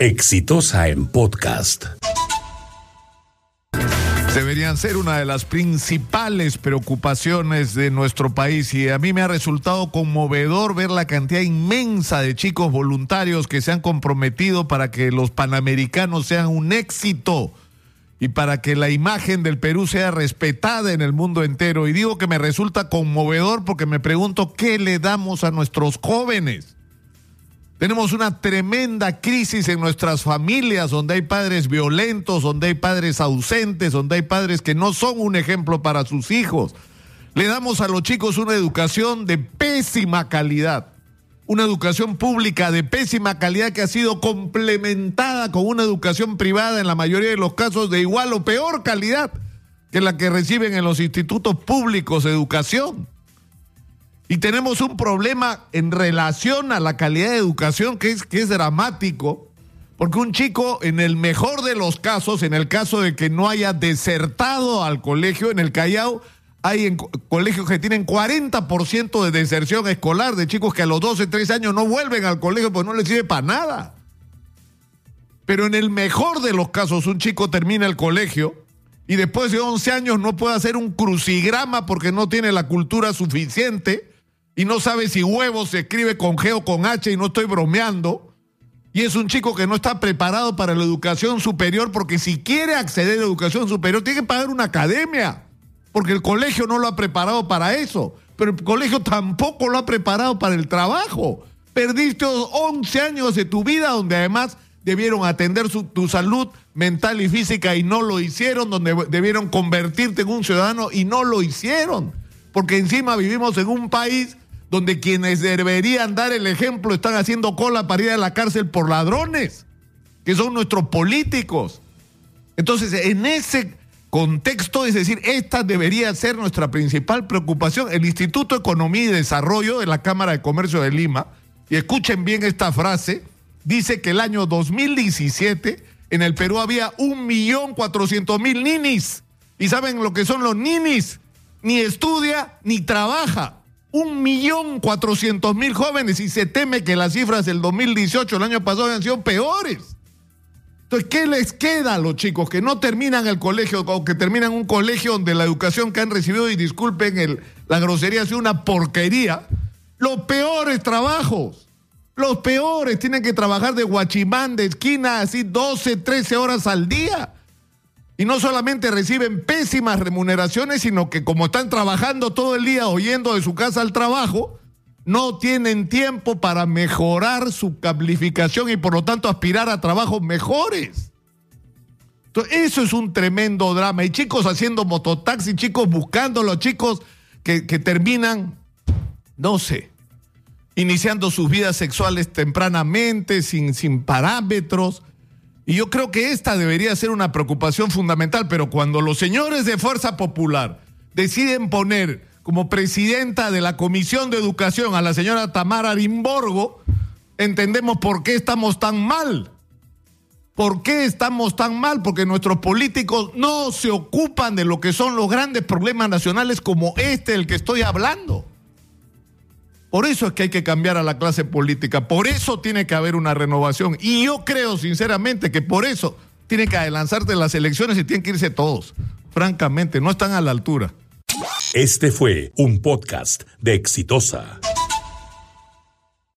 Exitosa en podcast. Deberían ser una de las principales preocupaciones de nuestro país y a mí me ha resultado conmovedor ver la cantidad inmensa de chicos voluntarios que se han comprometido para que los panamericanos sean un éxito y para que la imagen del Perú sea respetada en el mundo entero. Y digo que me resulta conmovedor porque me pregunto qué le damos a nuestros jóvenes. Tenemos una tremenda crisis en nuestras familias donde hay padres violentos, donde hay padres ausentes, donde hay padres que no son un ejemplo para sus hijos. Le damos a los chicos una educación de pésima calidad una educación pública de pésima calidad que ha sido complementada con una educación privada en la mayoría de los casos de igual o peor calidad que la que reciben en los institutos públicos de educación. Y tenemos un problema en relación a la calidad de educación que es, que es dramático, porque un chico, en el mejor de los casos, en el caso de que no haya desertado al colegio en el Callao, hay en colegios que tienen 40% de deserción escolar de chicos que a los 12, 13 años no vuelven al colegio porque no les sirve para nada. Pero en el mejor de los casos, un chico termina el colegio y después de 11 años no puede hacer un crucigrama porque no tiene la cultura suficiente y no sabe si huevo se escribe con G o con H y no estoy bromeando. Y es un chico que no está preparado para la educación superior porque si quiere acceder a la educación superior tiene que pagar una academia porque el colegio no lo ha preparado para eso, pero el colegio tampoco lo ha preparado para el trabajo. Perdiste 11 años de tu vida donde además debieron atender tu salud mental y física y no lo hicieron, donde debieron convertirte en un ciudadano y no lo hicieron. Porque encima vivimos en un país donde quienes deberían dar el ejemplo están haciendo cola para ir a la cárcel por ladrones, que son nuestros políticos. Entonces, en ese contexto, es decir, esta debería ser nuestra principal preocupación. El Instituto de Economía y Desarrollo de la Cámara de Comercio de Lima, y escuchen bien esta frase, dice que el año 2017 en el Perú había un millón cuatrocientos mil ninis. ¿Y saben lo que son los ninis? Ni estudia ni trabaja. Un millón cuatrocientos mil jóvenes y se teme que las cifras del 2018, el año pasado, han sido peores. Entonces, ¿qué les queda a los chicos que no terminan el colegio o que terminan un colegio donde la educación que han recibido, y disculpen el, la grosería, ha sido una porquería? Los peores trabajos. Los peores tienen que trabajar de guachimán, de esquina, así 12, 13 horas al día. Y no solamente reciben pésimas remuneraciones, sino que como están trabajando todo el día, oyendo de su casa al trabajo, no tienen tiempo para mejorar su calificación y por lo tanto aspirar a trabajos mejores. Eso es un tremendo drama. Y chicos haciendo mototaxi, chicos buscando los chicos que, que terminan, no sé, iniciando sus vidas sexuales tempranamente, sin, sin parámetros. Y yo creo que esta debería ser una preocupación fundamental, pero cuando los señores de Fuerza Popular deciden poner como presidenta de la Comisión de Educación a la señora Tamara Limborgo, entendemos por qué estamos tan mal. ¿Por qué estamos tan mal? Porque nuestros políticos no se ocupan de lo que son los grandes problemas nacionales como este del que estoy hablando. Por eso es que hay que cambiar a la clase política, por eso tiene que haber una renovación. Y yo creo sinceramente que por eso tiene que adelanzarse las elecciones y tienen que irse todos. Francamente, no están a la altura. Este fue un podcast de Exitosa.